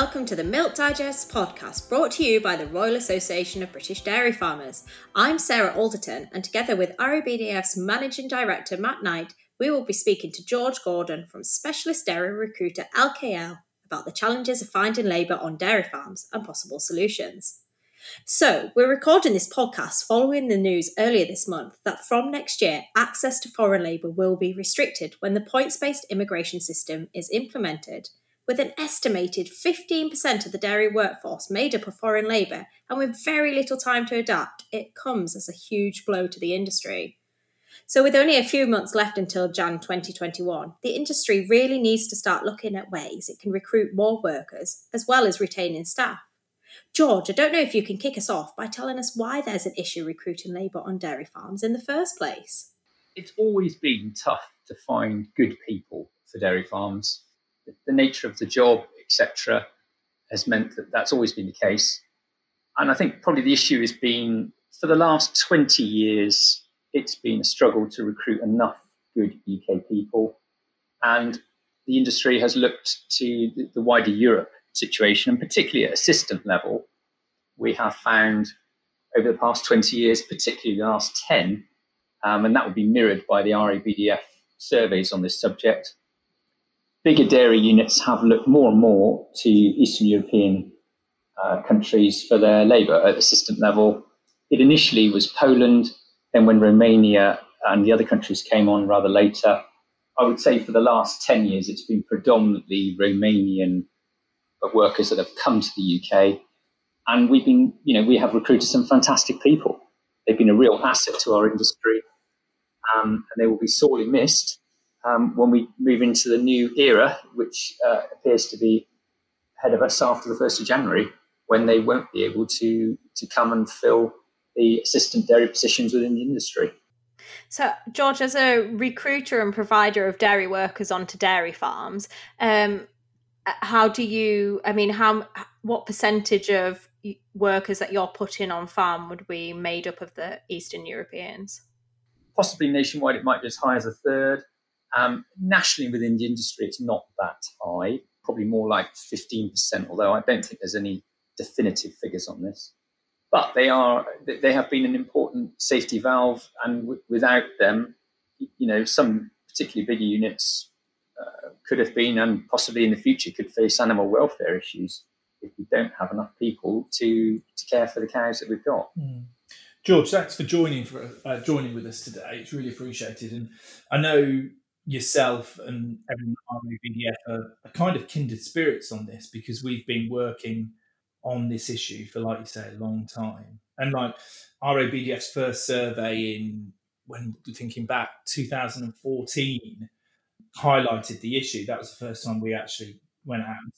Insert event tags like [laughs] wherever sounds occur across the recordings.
welcome to the Milk Digest podcast brought to you by the Royal Association of British Dairy Farmers. I'm Sarah Alderton, and together with RABDF's Managing Director Matt Knight, we will be speaking to George Gordon from specialist dairy recruiter LKL about the challenges of finding labour on dairy farms and possible solutions. So, we're recording this podcast following the news earlier this month that from next year, access to foreign labour will be restricted when the points based immigration system is implemented with an estimated 15% of the dairy workforce made up of foreign labour and with very little time to adapt, it comes as a huge blow to the industry. So, with only a few months left until Jan 2021, the industry really needs to start looking at ways it can recruit more workers as well as retaining staff. George, I don't know if you can kick us off by telling us why there's an issue recruiting labour on dairy farms in the first place. It's always been tough to find good people for dairy farms the nature of the job, etc., has meant that that's always been the case. And I think probably the issue has been for the last 20 years, it's been a struggle to recruit enough good UK people. And the industry has looked to the wider Europe situation, and particularly at assistant level, we have found over the past 20 years, particularly the last 10, um, and that would be mirrored by the RABDF surveys on this subject, bigger dairy units have looked more and more to Eastern European uh, countries for their labour at assistant level. It initially was Poland, then when Romania and the other countries came on rather later, I would say for the last 10 years, it's been predominantly Romanian workers that have come to the UK. And we've been, you know, we have recruited some fantastic people. They've been a real asset to our industry um, and they will be sorely missed um, when we move into the new era, which uh, appears to be ahead of us after the 1st of January, when they won't be able to, to come and fill the assistant dairy positions within the industry. So, George, as a recruiter and provider of dairy workers onto dairy farms, um, how do you? I mean, how what percentage of workers that you're putting on farm would be made up of the Eastern Europeans? Possibly nationwide, it might be as high as a third. Um, nationally within the industry, it's not that high, probably more like 15%, although I don't think there's any definitive figures on this. But they are they have been an important safety valve, and w- without them, you know, some particularly bigger units uh, could have been, and possibly in the future could face animal welfare issues if we don't have enough people to to care for the cows that we've got. Mm. George, thanks for joining for uh, joining with us today. It's really appreciated, and I know yourself and everyone at RABDF are, are kind of kindred spirits on this because we've been working on this issue for, like you say, a long time. And like RABDF's first survey in when thinking back 2014 highlighted the issue. That was the first time we actually went out and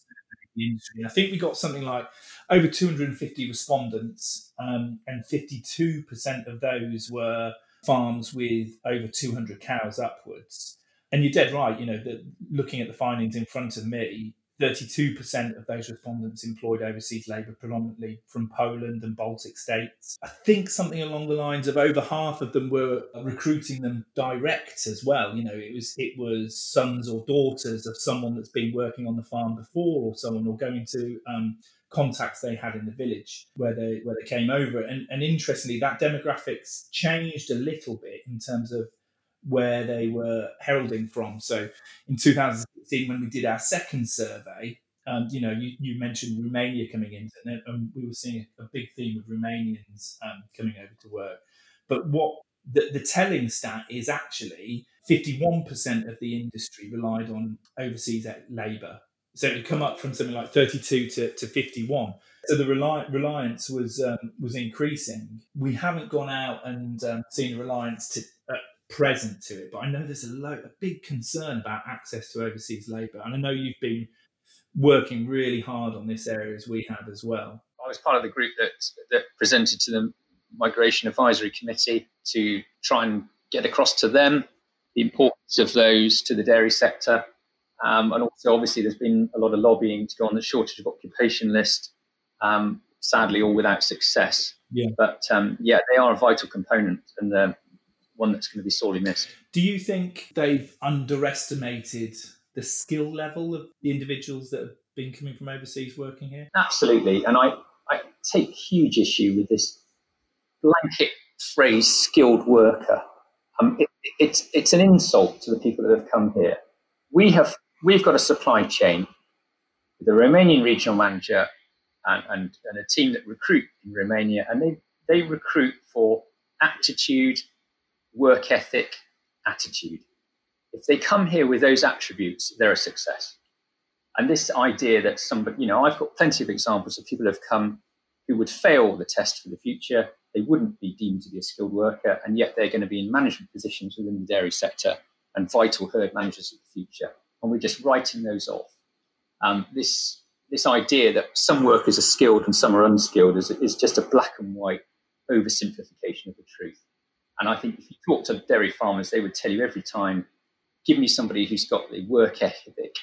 the industry. And I think we got something like over 250 respondents, um, and 52% of those were farms with over 200 cows upwards. And you're dead right. You know, that looking at the findings in front of me, 32% of those respondents employed overseas labour, predominantly from Poland and Baltic states. I think something along the lines of over half of them were recruiting them direct as well. You know, it was it was sons or daughters of someone that's been working on the farm before, or someone or going to um, contacts they had in the village where they where they came over. And, and interestingly, that demographics changed a little bit in terms of where they were heralding from. So in 2016, when we did our second survey, um, you know, you, you, mentioned Romania coming in, and, we were seeing a, big theme of Romanians um, coming over to work. But what the, the telling stat is actually 51% of the industry relied on overseas labour. So it come up from something like 32 to, to 51. So the reli- reliance was um, was increasing. We haven't gone out and um, seen reliance to uh, present to it. But I know there's a, lo- a big concern about access to overseas labour, and I know you've been working really hard on this area as we have as well. I was part of the group that that presented to the Migration Advisory Committee to try and get across to them the importance of those to the dairy sector. Um, and also, obviously, there's been a lot of lobbying to go on the shortage of occupation list, um, sadly, all without success. Yeah. But um, yeah, they are a vital component, and uh, one that's going to be sorely missed. Do you think they've underestimated the skill level of the individuals that have been coming from overseas working here? Absolutely. And I, I take huge issue with this blanket phrase skilled worker. Um, it, it's, it's an insult to the people that have come here. We have, we've got a supply chain with a Romanian regional manager and, and, and a team that recruit in Romania, and they, they recruit for aptitude, work ethic, attitude. If they come here with those attributes, they're a success. And this idea that somebody, you know, I've got plenty of examples of people who have come who would fail the test for the future. They wouldn't be deemed to be a skilled worker, and yet they're going to be in management positions within the dairy sector and vital herd managers of the future. And we're just writing those off. Um, this this idea that some workers are skilled and some are unskilled is, is just a black and white oversimplification of the truth. And I think if you talk to dairy farmers, they would tell you every time, give me somebody who's got the work ethic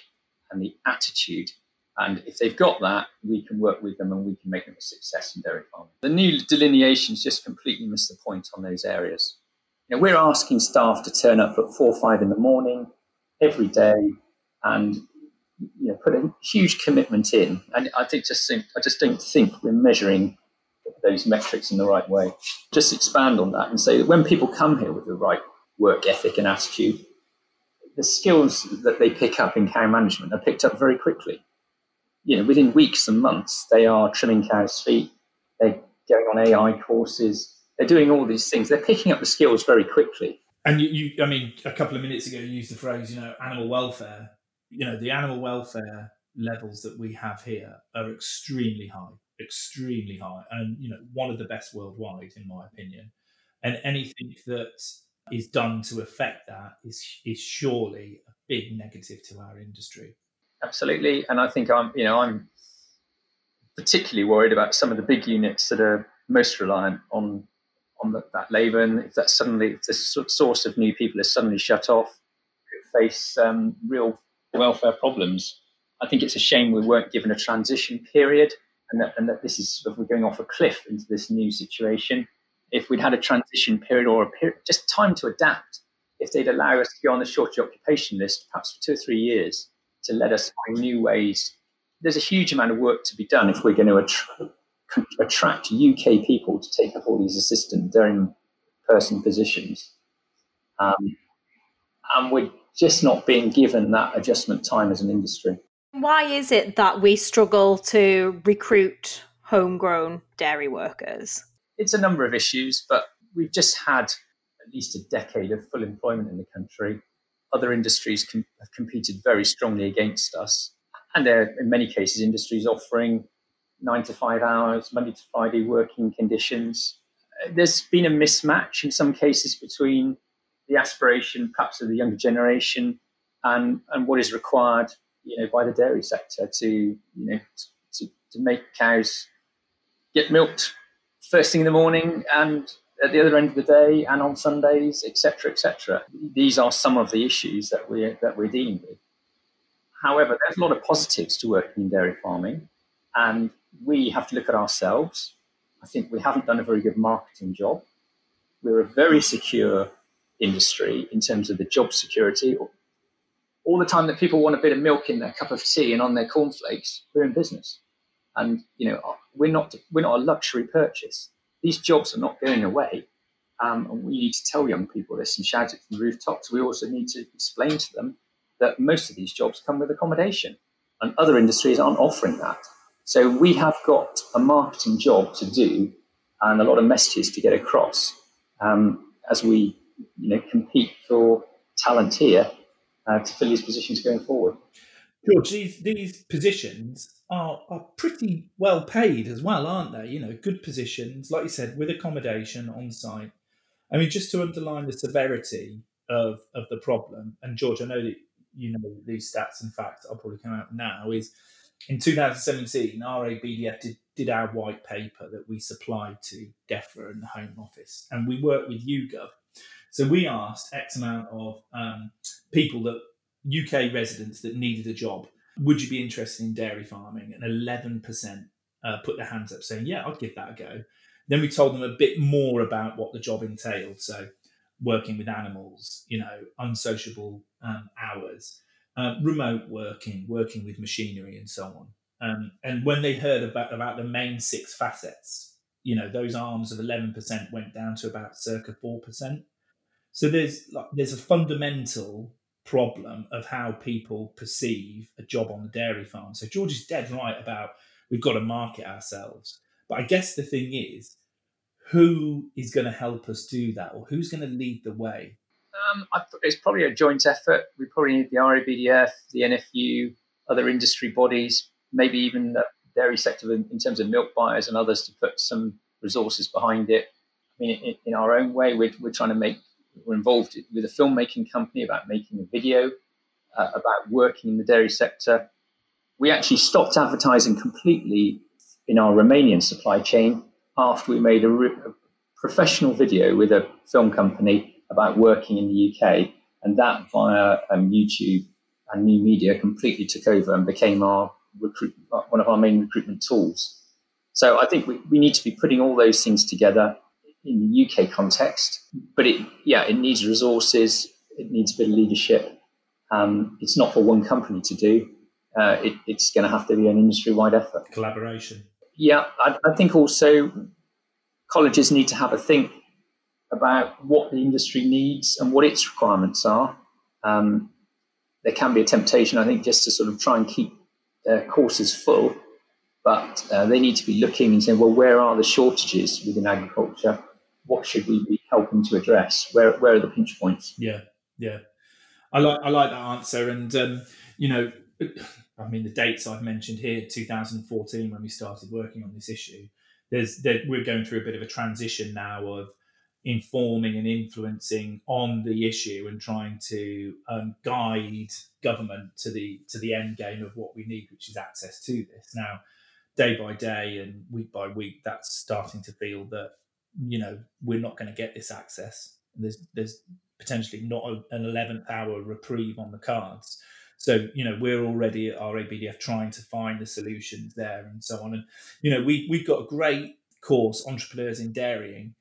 and the attitude. And if they've got that, we can work with them and we can make them a success in dairy farming. The new delineations just completely miss the point on those areas. You know, we're asking staff to turn up at four or five in the morning every day and you know, put a huge commitment in. And I think just think, I just don't think we're measuring those metrics in the right way. Just expand on that and say that when people come here with the right work ethic and attitude, the skills that they pick up in cow management are picked up very quickly. You know, within weeks and months, they are trimming cows' feet, they're going on AI courses, they're doing all these things. They're picking up the skills very quickly. And you, you I mean, a couple of minutes ago, you used the phrase, you know, animal welfare. You know, the animal welfare levels that we have here are extremely high extremely high and you know one of the best worldwide in my opinion. And anything that is done to affect that is is surely a big negative to our industry. Absolutely. And i think i'm you know i'm particularly worried about some of the big units that are most reliant on on the, that labor. And if that suddenly if the source of new people is suddenly shut off face um, real welfare problems. I think it's a shame we weren't given a transition period and that, and that this is sort of we're going off a cliff into this new situation. If we'd had a transition period or a period, just time to adapt, if they'd allow us to go on the shortage occupation list, perhaps for two or three years, to let us find new ways. There's a huge amount of work to be done if we're going to attra- attract UK people to take up all these assistant dairy person positions. Um, and we're just not being given that adjustment time as an industry. Why is it that we struggle to recruit homegrown dairy workers? It's a number of issues, but we've just had at least a decade of full employment in the country. Other industries com- have competed very strongly against us. And there are, in many cases, industries offering nine to five hours, Monday to Friday working conditions. There's been a mismatch in some cases between the aspiration, perhaps, of the younger generation and, and what is required you know, by the dairy sector to, you know, to, to make cows get milked first thing in the morning and at the other end of the day and on Sundays, etc., etc. These are some of the issues that we're that we're dealing with. However, there's a lot of positives to working in dairy farming, and we have to look at ourselves. I think we haven't done a very good marketing job. We're a very secure industry in terms of the job security all the time that people want a bit of milk in their cup of tea and on their cornflakes, we're in business. And you know, we're not we're not a luxury purchase. These jobs are not going away. Um, and we need to tell young people this and shout it from the rooftops. We also need to explain to them that most of these jobs come with accommodation, and other industries aren't offering that. So we have got a marketing job to do, and a lot of messages to get across um, as we you know compete for talent here uh, to fill these positions going forward. George, these these positions are are pretty well paid as well, aren't they? You know, good positions, like you said, with accommodation on site. I mean, just to underline the severity of of the problem, and George, I know that you know these stats and facts are probably coming out now. Is in 2017, RABDF did, did our white paper that we supplied to DEFRA and the Home Office, and we worked with YouGov so we asked X amount of um, people that UK residents that needed a job, would you be interested in dairy farming? And 11% uh, put their hands up saying, yeah, I'd give that a go. Then we told them a bit more about what the job entailed. So working with animals, you know, unsociable um, hours, uh, remote working, working with machinery, and so on. Um, and when they heard about about the main six facets, you know, those arms of eleven percent went down to about circa four percent. So there's like there's a fundamental problem of how people perceive a job on the dairy farm. So George is dead right about we've got to market ourselves. But I guess the thing is, who is going to help us do that, or who's going to lead the way? Um, it's probably a joint effort. We probably need the RABDF, the NFU, other industry bodies, maybe even the dairy sector in, terms of milk buyers and others to put some resources behind it. I mean, in, in our own way, we're, we're trying to make, we're involved with a filmmaking company about making a video uh, about working in the dairy sector. We actually stopped advertising completely in our Romanian supply chain after we made a, re- a professional video with a film company about working in the UK, and that via um, YouTube and new media completely took over and became our recruit one of our main recruitment tools. So I think we, we need to be putting all those things together in the UK context. But it yeah, it needs resources, it needs a bit of leadership. Um, it's not for one company to do. Uh, it, it's going to have to be an industry-wide effort. Collaboration. Yeah, I, I think also colleges need to have a think about what the industry needs and what its requirements are. Um, there can be a temptation, I think, just to sort of try and keep their courses full, but uh, they need to be looking and saying, well, where are the shortages within agriculture? What should we be helping to address? Where where are the pinch points? Yeah, yeah, I like I like that answer, and um, you know, I mean, the dates I've mentioned here, 2014, when we started working on this issue. There's there, we're going through a bit of a transition now of informing and influencing on the issue and trying to um, guide government to the to the end game of what we need, which is access to this. Now, day by day and week by week, that's starting to feel that you know we're not going to get this access. There's there's potentially not an eleventh hour reprieve on the cards. So you know we're already at RABDF trying to find the solutions there and so on. And you know we we've got a great course, entrepreneurs in dairying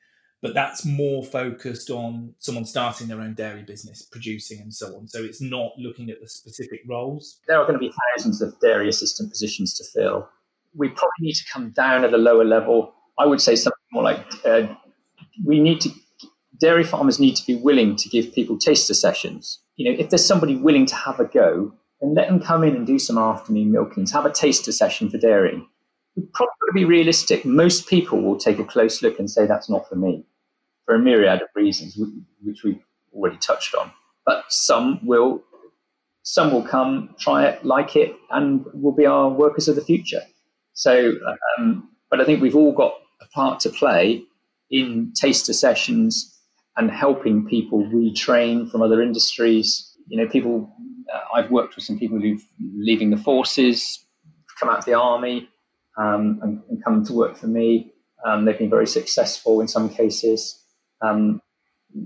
but that's more focused on someone starting their own dairy business, producing and so on. So it's not looking at the specific roles. There are going to be thousands of dairy assistant positions to fill. We probably need to come down at a lower level. I would say something more like uh, we need to, dairy farmers need to be willing to give people taster sessions. You know, if there's somebody willing to have a go, then let them come in and do some afternoon milkings, have a taster session for dairying. We've probably got to be realistic. Most people will take a close look and say, that's not for me for a myriad of reasons, which we've already touched on. But some will, some will come, try it, like it, and will be our workers of the future. So, um, but I think we've all got a part to play in taster sessions and helping people retrain from other industries. You know, people. Uh, I've worked with some people who've leaving the forces, come out of the army, um, and, and, come to work for me. Um, they've been very successful in some cases. Um,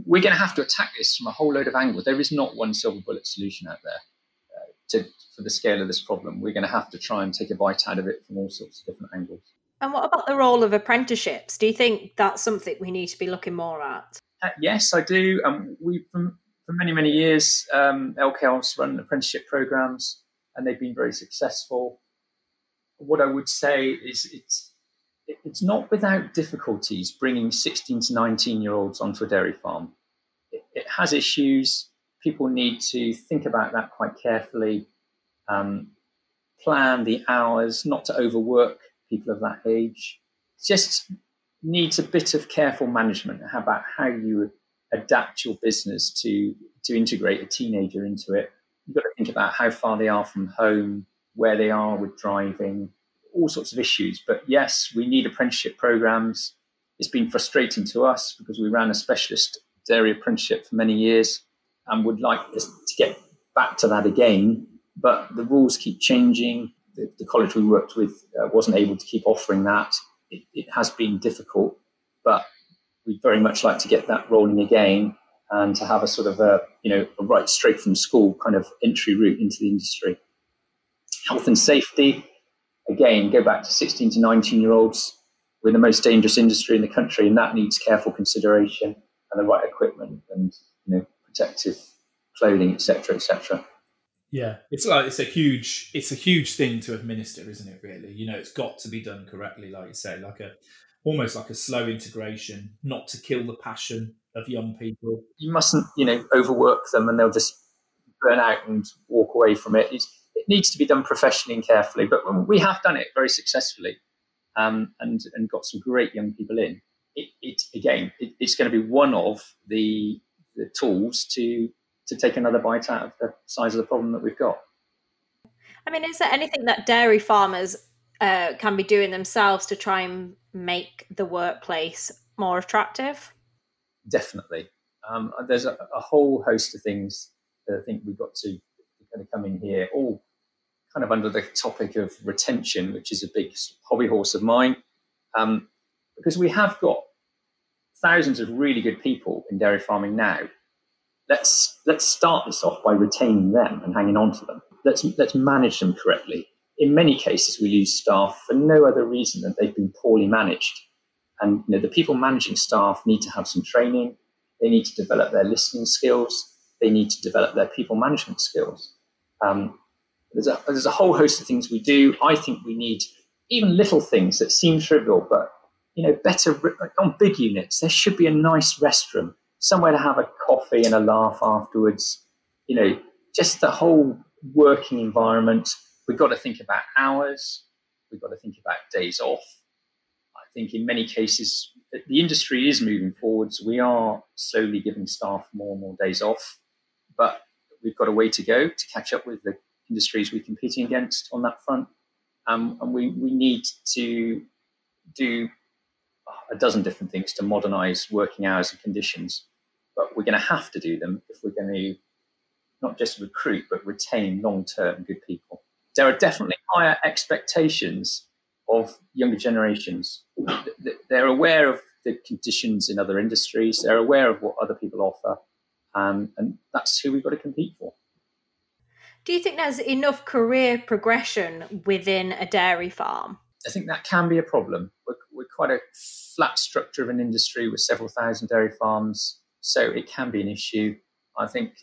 we're going to have to attack this from a whole load of angles. There is not one silver bullet solution out there uh, to, for the scale of this problem. We're going to have to try and take a bite out of it from all sorts of different angles. And what about the role of apprenticeships? Do you think that's something we need to be looking more at? Uh, yes, I do. Um, we from for many many years, um, LKL's run apprenticeship programs, and they've been very successful. What I would say is it's it's not without difficulties bringing 16 to 19 year olds onto a dairy farm. It, it has issues. People need to think about that quite carefully, um, plan the hours, not to overwork people of that age. Just needs a bit of careful management about how you adapt your business to to integrate a teenager into it. You've got to think about how far they are from home, where they are with driving, all sorts of issues. But yes, we need apprenticeship programs. It's been frustrating to us because we ran a specialist dairy apprenticeship for many years and would like to get back to that again. But the rules keep changing. The, the college we worked with uh, wasn't able to keep offering that. It, it has been difficult, but we'd very much like to get that rolling again and to have a sort of a you know a right straight from school kind of entry route into the industry. Health and safety again, go back to 16 to 19 year olds. We're the most dangerous industry in the country, and that needs careful consideration and the right equipment and you know protective clothing, etc., etc. Yeah, it's like it's a huge it's a huge thing to administer, isn't it? Really, you know, it's got to be done correctly, like you say, like a almost like a slow integration, not to kill the passion of young people. You mustn't, you know, overwork them and they'll just burn out and walk away from it. It's, it needs to be done professionally and carefully, but we have done it very successfully um, and and got some great young people in. It, it again, it, it's going to be one of the the tools to to take another bite out of the size of the problem that we've got. I mean, is there anything that dairy farmers uh, can be doing themselves to try and make the workplace more attractive? Definitely. Um, there's a, a, whole host of things that I think we've got to kind of come in here, all kind of under the topic of retention, which is a big hobby horse of mine, um, because we have got thousands of really good people in dairy farming now let's let's start this off by retaining them and hanging on to them. Let's let's manage them correctly. In many cases, we lose staff for no other reason than they've been poorly managed. And you know, the people managing staff need to have some training. They need to develop their listening skills. They need to develop their people management skills. Um, there's a there's a whole host of things we do. I think we need even little things that seem trivial, but you know, better on big units. There should be a nice restroom somewhere to have a coffee and a laugh afterwards. You know, just the whole working environment. We've got to think about hours. We've got to think about days off. I think in many cases, the industry is moving forwards. We are slowly giving staff more and more days off, but we've got a way to go to catch up with the industries we're competing against on that front. Um, and we, we need to do a dozen different things to modernize working hours and conditions but we're going to have to do them if we're going to not just recruit but retain long-term good people. There are definitely higher expectations of younger generations. They're aware of the conditions in other industries. They're aware of what other people offer, um, and that's who we've got to compete for. Do you think there's enough career progression within a dairy farm? I think that can be a problem. We're, we're quite a flat structure of an industry with several thousand dairy farms. So it can be an issue. I think,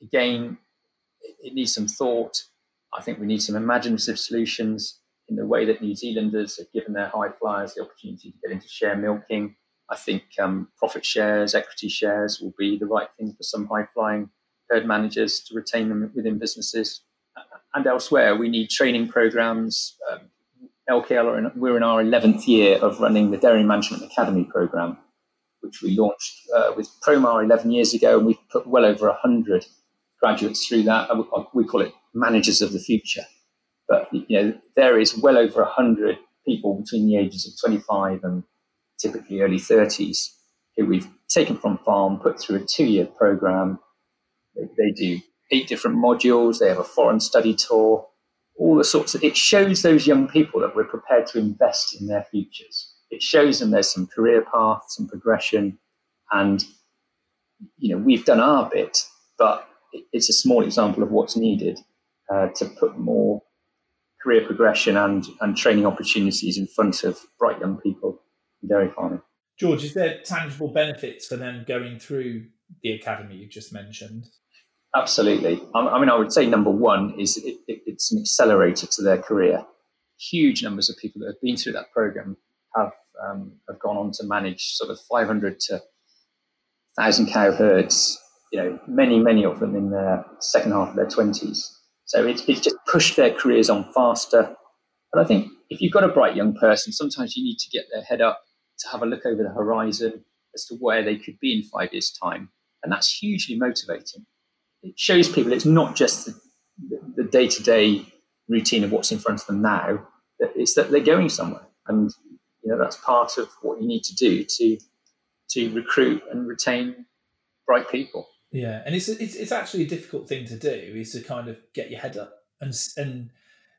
again, it needs some thought. I think we need some imaginative solutions in the way that New Zealanders have given their high flyers the opportunity to get into share milking. I think um, profit shares, equity shares will be the right thing for some high flying herd managers to retain them within businesses. And elsewhere, we need training programs. Um, LKL, we're in our 11th year of running the Dairy Management Academy program, which we launched uh, with Promar 11 years ago, and we've put well over 100 graduates through that. We call it managers of the future. But you know, there is well over 100 people between the ages of 25 and typically early 30s who we've taken from farm, put through a two-year program. They, they do eight different modules. They have a foreign study tour. All the sorts of. It shows those young people that we're prepared to invest in their futures it shows them there's some career path, some progression, and you know we've done our bit, but it's a small example of what's needed uh, to put more career progression and and training opportunities in front of bright young people in dairy farming. George, is there tangible benefits for them going through the academy you just mentioned? Absolutely. I mean, I would say number one is it, it, it's an accelerator to their career. Huge numbers of people that have been through that program have um, have gone on to manage sort of 500 to 1,000 cow herds. You know, many many of them in their second half of their 20s. So it's it's just pushed their careers on faster. But I think if you've got a bright young person, sometimes you need to get their head up to have a look over the horizon as to where they could be in five years' time, and that's hugely motivating. It shows people it's not just the day to day routine of what's in front of them now; it's that they're going somewhere. And you know that's part of what you need to do to to recruit and retain bright people. Yeah, and it's it's it's actually a difficult thing to do is to kind of get your head up and and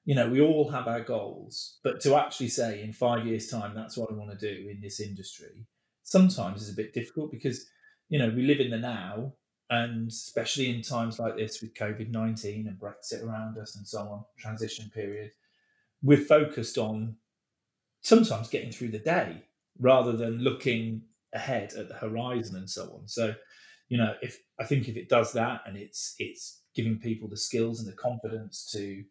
you know we all have our goals, but to actually say in five years' time that's what I want to do in this industry sometimes is a bit difficult because you know we live in the now and especially in times like this with COVID nineteen and Brexit around us and so on, transition period, we're focused on sometimes getting through the day rather than looking ahead at the horizon and so on. So, you know, if I think if it does that and it's it's giving people the skills and the confidence to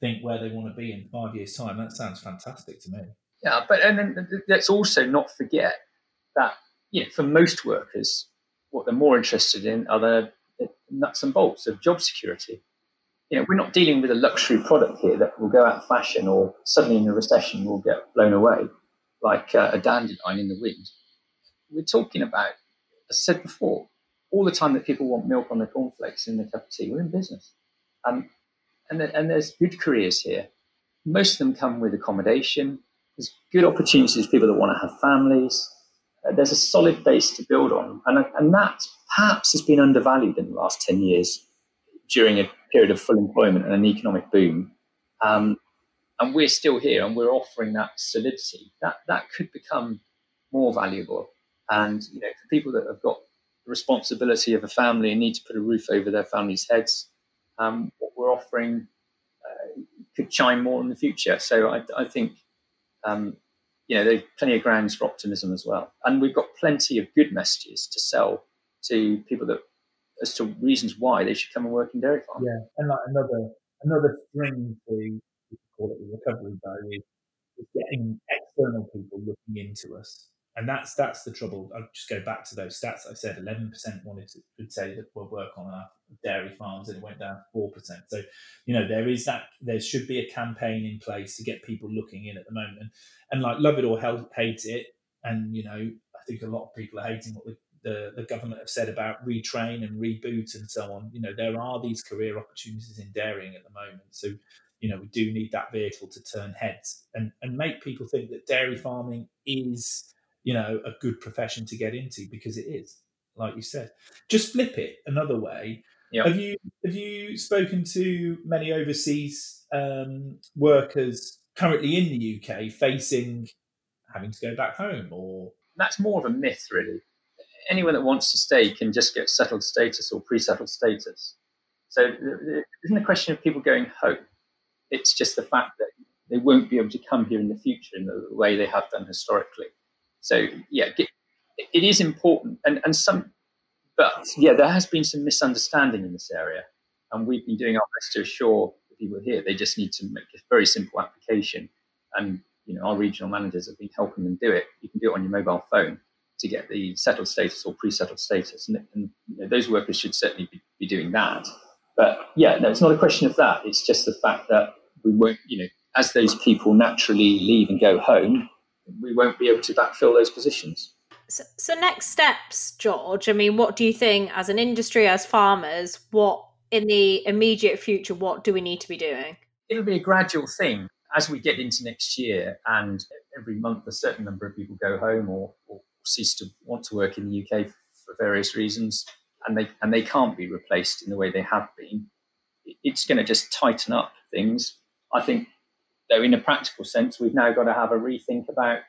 think where they want to be in five years' time. That sounds fantastic to me. Yeah, but and then let's also not forget that you know, for most workers, what they're more interested in are the nuts and bolts of job security. You know, we're not dealing with a luxury product here that will go out of fashion or suddenly in a recession will get blown away like uh, a dandelion in the wind. We're talking about, as I said before, all the time that people want milk on their cornflakes in their cup of tea. We're in business. Um, and, and there's good careers here. Most of them come with accommodation. There's good opportunities for people that want to have families. Uh, there's a solid base to build on. And, and that perhaps has been undervalued in the last 10 years during a period of full employment and an economic boom. Um, and we're still here and we're offering that solidity. That, that could become more valuable. And you know, for people that have got the responsibility of a family and need to put a roof over their family's heads, um, what we're offering uh, could shine more in the future. So I, I think, um, you know, there's plenty of grounds for optimism as well. And we've got plenty of good messages to sell to people that as to reasons why they should come and work in dairy farm. Yeah, and like another another string to call it the recovery bow is, getting external people looking into us and that's that's the trouble. I'll just go back to those stats I said. Eleven percent wanted to would say that we'll work on our dairy farms, and it went down four percent. So, you know, there is that. There should be a campaign in place to get people looking in at the moment, and, and like love it or hate it. And you know, I think a lot of people are hating what the, the, the government have said about retrain and reboot and so on. You know, there are these career opportunities in dairying at the moment. So, you know, we do need that vehicle to turn heads and and make people think that dairy farming is you know, a good profession to get into because it is, like you said. Just flip it another way. Yep. Have you have you spoken to many overseas um, workers currently in the UK facing having to go back home, or that's more of a myth, really. Anyone that wants to stay can just get settled status or pre-settled status. So it isn't a question of people going home. It's just the fact that they won't be able to come here in the future in the way they have done historically. So yeah, it is important, and and some, but yeah, there has been some misunderstanding in this area, and we've been doing our best to assure the people here they just need to make a very simple application, and you know our regional managers have been helping them do it. You can do it on your mobile phone to get the settled status or pre-settled status, and, and you know, those workers should certainly be, be doing that. But yeah, no, it's not a question of that. It's just the fact that we won't, you know, as those people naturally leave and go home, we won't be able to backfill those positions. So, so next steps, George. I mean, what do you think as an industry, as farmers, what in the immediate future, what do we need to be doing? It'll be a gradual thing as we get into next year, and every month a certain number of people go home or, or cease to want to work in the UK for various reasons, and they and they can't be replaced in the way they have been. It's going to just tighten up things. I think though in a practical sense, we've now got to have a rethink about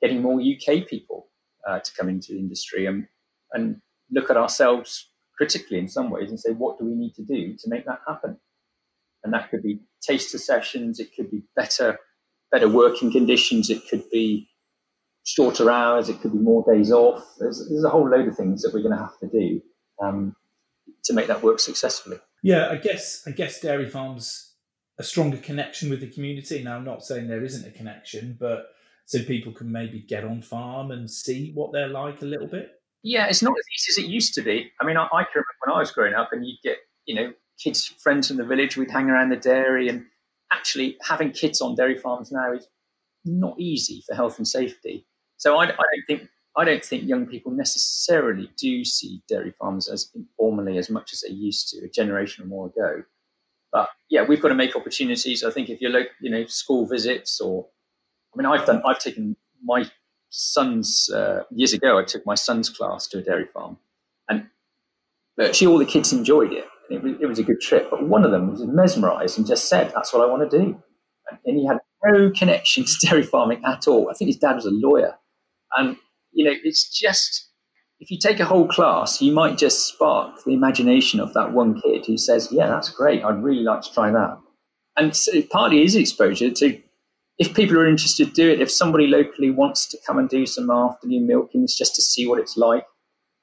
getting more UK people uh, to come into the industry and and look at ourselves critically in some ways and say, what do we need to do to make that happen? And that could be taster sessions, it could be better better working conditions, it could be shorter hours, it could be more days off. There's, there's a whole load of things that we're going to have to do um, to make that work successfully. Yeah, I guess I guess dairy farms a stronger connection with the community. Now, I'm not saying there isn't a connection, but so people can maybe get on farm and see what they're like a little bit. Yeah, it's not as easy as it used to be. I mean, I, I can remember when I was growing up, and you'd get you know kids, friends from the village. We'd hang around the dairy, and actually having kids on dairy farms now is not easy for health and safety. So I, I don't think I don't think young people necessarily do see dairy farms as informally as much as they used to a generation or more ago. But yeah, we've got to make opportunities. I think if you look, you know, school visits or, I mean, I've done, I've taken my son's uh, years ago. I took my son's class to a dairy farm, and actually all the kids enjoyed it. It was, it was a good trip. But one of them was mesmerised and just said, "That's what I want to do." And he had no connection to [laughs] dairy farming at all. I think his dad was a lawyer, and you know, it's just if you take a whole class, you might just spark the imagination of that one kid who says, "Yeah, that's great. I'd really like to try that." And so partly is exposure to if people are interested, do it. If somebody locally wants to come and do some afternoon milkings just to see what it's like,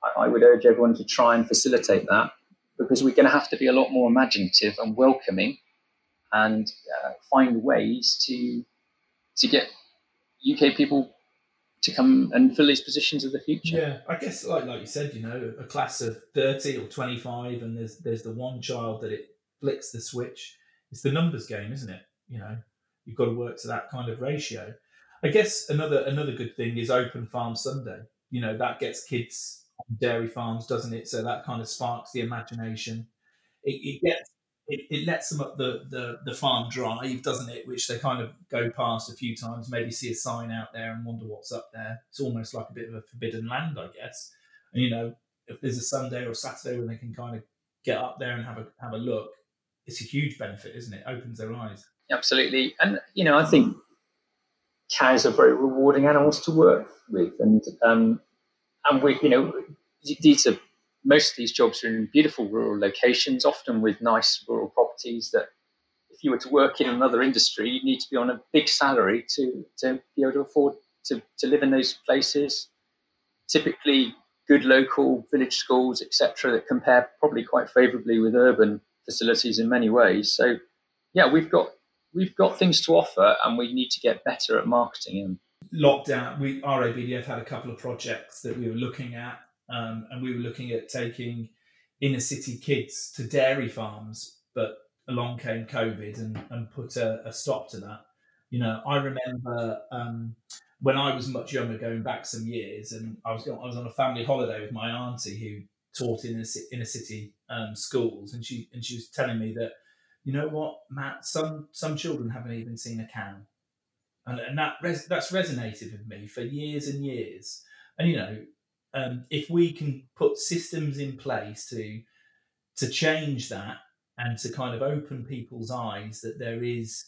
I, I would urge everyone to try and facilitate that because we're going to have to be a lot more imaginative and welcoming and uh, find ways to to get UK people to come and fill these positions of the future. Yeah, I guess like like you said, you know, a class of thirty or twenty five, and there's there's the one child that it flicks the switch. It's the numbers game, isn't it? You know, you've got to work to that kind of ratio. I guess another another good thing is Open Farm Sunday. You know, that gets kids on dairy farms, doesn't it? So that kind of sparks the imagination. It, it gets it, it lets them up the, the, the farm drive, doesn't it? Which they kind of go past a few times, maybe see a sign out there and wonder what's up there. It's almost like a bit of a forbidden land, I guess. And you know, if there's a Sunday or a Saturday when they can kind of get up there and have a have a look, it's a huge benefit, isn't it? Opens their eyes. Absolutely, and you know, I think cows are very rewarding animals to work with, and um, and we, you know, these are most of these jobs are in beautiful rural locations, often with nice rural properties that if you were to work in another industry, you'd need to be on a big salary to, to be able to afford to, to live in those places. Typically, good local village schools, etc., that compare probably quite favourably with urban facilities in many ways. So, yeah, we've got we've got things to offer, and we need to get better at marketing them. Lockdown, we RABDF had a couple of projects that we were looking at um, and we were looking at taking inner city kids to dairy farms, but along came COVID and, and put a, a stop to that. You know, I remember um, when I was much younger, going back some years, and I was I was on a family holiday with my auntie who taught in inner city um, schools, and she and she was telling me that, you know what, Matt, some some children haven't even seen a cow, and, and that res- that's resonated with me for years and years. And you know, um, if we can put systems in place to to change that and to kind of open people's eyes that there is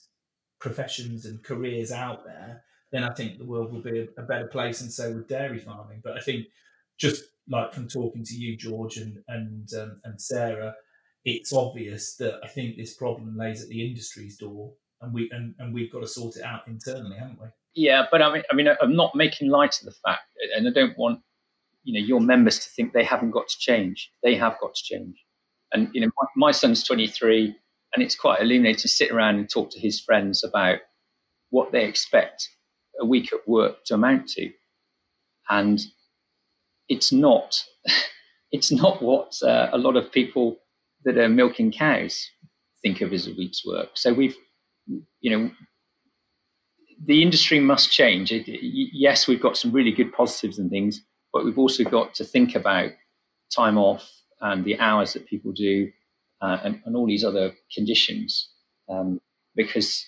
professions and careers out there, then I think the world will be a, a better place. And so with dairy farming. But I think just like from talking to you, George, and and um, and Sarah, it's obvious that I think this problem lays at the industry's door, and we and, and we've got to sort it out internally, haven't we? Yeah, but I mean, I mean, I'm not making light of the fact, and I don't want you know your members to think they haven't got to change. They have got to change. And you know, my, my son's 23, and it's quite illuminating to sit around and talk to his friends about what they expect a week at work to amount to, and it's not [laughs] it's not what uh, a lot of people that are milking cows think of as a week's work. So we've you know the industry must change. Yes, we've got some really good positives and things, but we've also got to think about time off and the hours that people do uh, and, and, all these other conditions um, because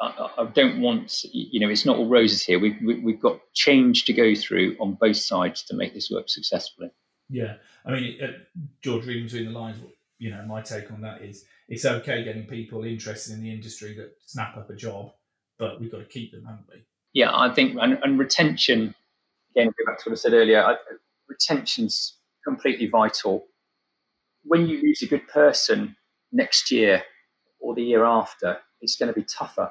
I, I, don't want, you know, it's not all roses here. We've, we, have got change to go through on both sides to make this work successfully. Yeah. I mean, uh, George, reading between the lines, you know, my take on that is it's okay getting people interested in the industry that snap up a job, but we've got to keep them, haven't we? Yeah, I think, and, and retention again, go back to what I said earlier, I, retention's completely vital. When you lose a good person next year or the year after, it's going to be tougher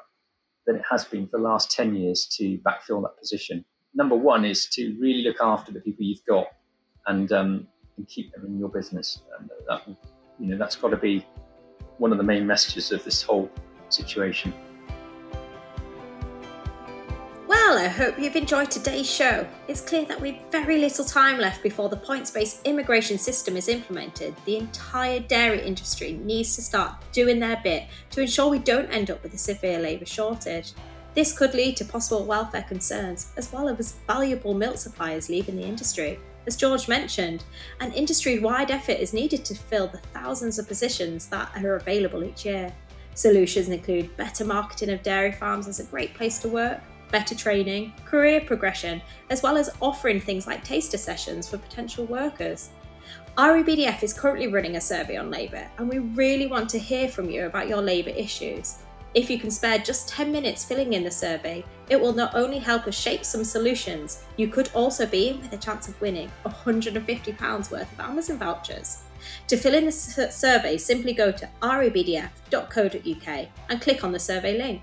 than it has been for the last 10 years to backfill that position. Number one is to really look after the people you've got and, um, and keep them in your business. And that, you know, that's got to be one of the main messages of this whole situation. Hope you've enjoyed today's show. It's clear that we've very little time left before the points based immigration system is implemented. The entire dairy industry needs to start doing their bit to ensure we don't end up with a severe labour shortage. This could lead to possible welfare concerns, as well as valuable milk suppliers leaving the industry. As George mentioned, an industry wide effort is needed to fill the thousands of positions that are available each year. Solutions include better marketing of dairy farms as a great place to work, better training, career progression, as well as offering things like taster sessions for potential workers. RABDF is currently running a survey on labour, and we really want to hear from you about your labour issues. If you can spare just 10 minutes filling in the survey, it will not only help us shape some solutions, you could also be in with a chance of winning £150 worth of Amazon vouchers. To fill in the survey, simply go to rabdf.co.uk and click on the survey link.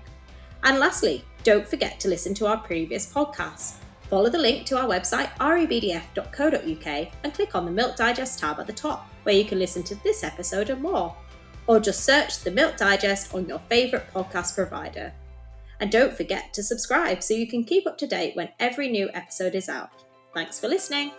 And lastly, don't forget to listen to our previous podcasts. Follow the link to our website, rabdf.co.uk, and click on the Milk Digest tab at the top. where you can listen to this episode and more. Or just search the Milk Digest on your favourite podcast provider. And don't forget to subscribe so you can keep up to date when every new episode is out. Thanks for listening.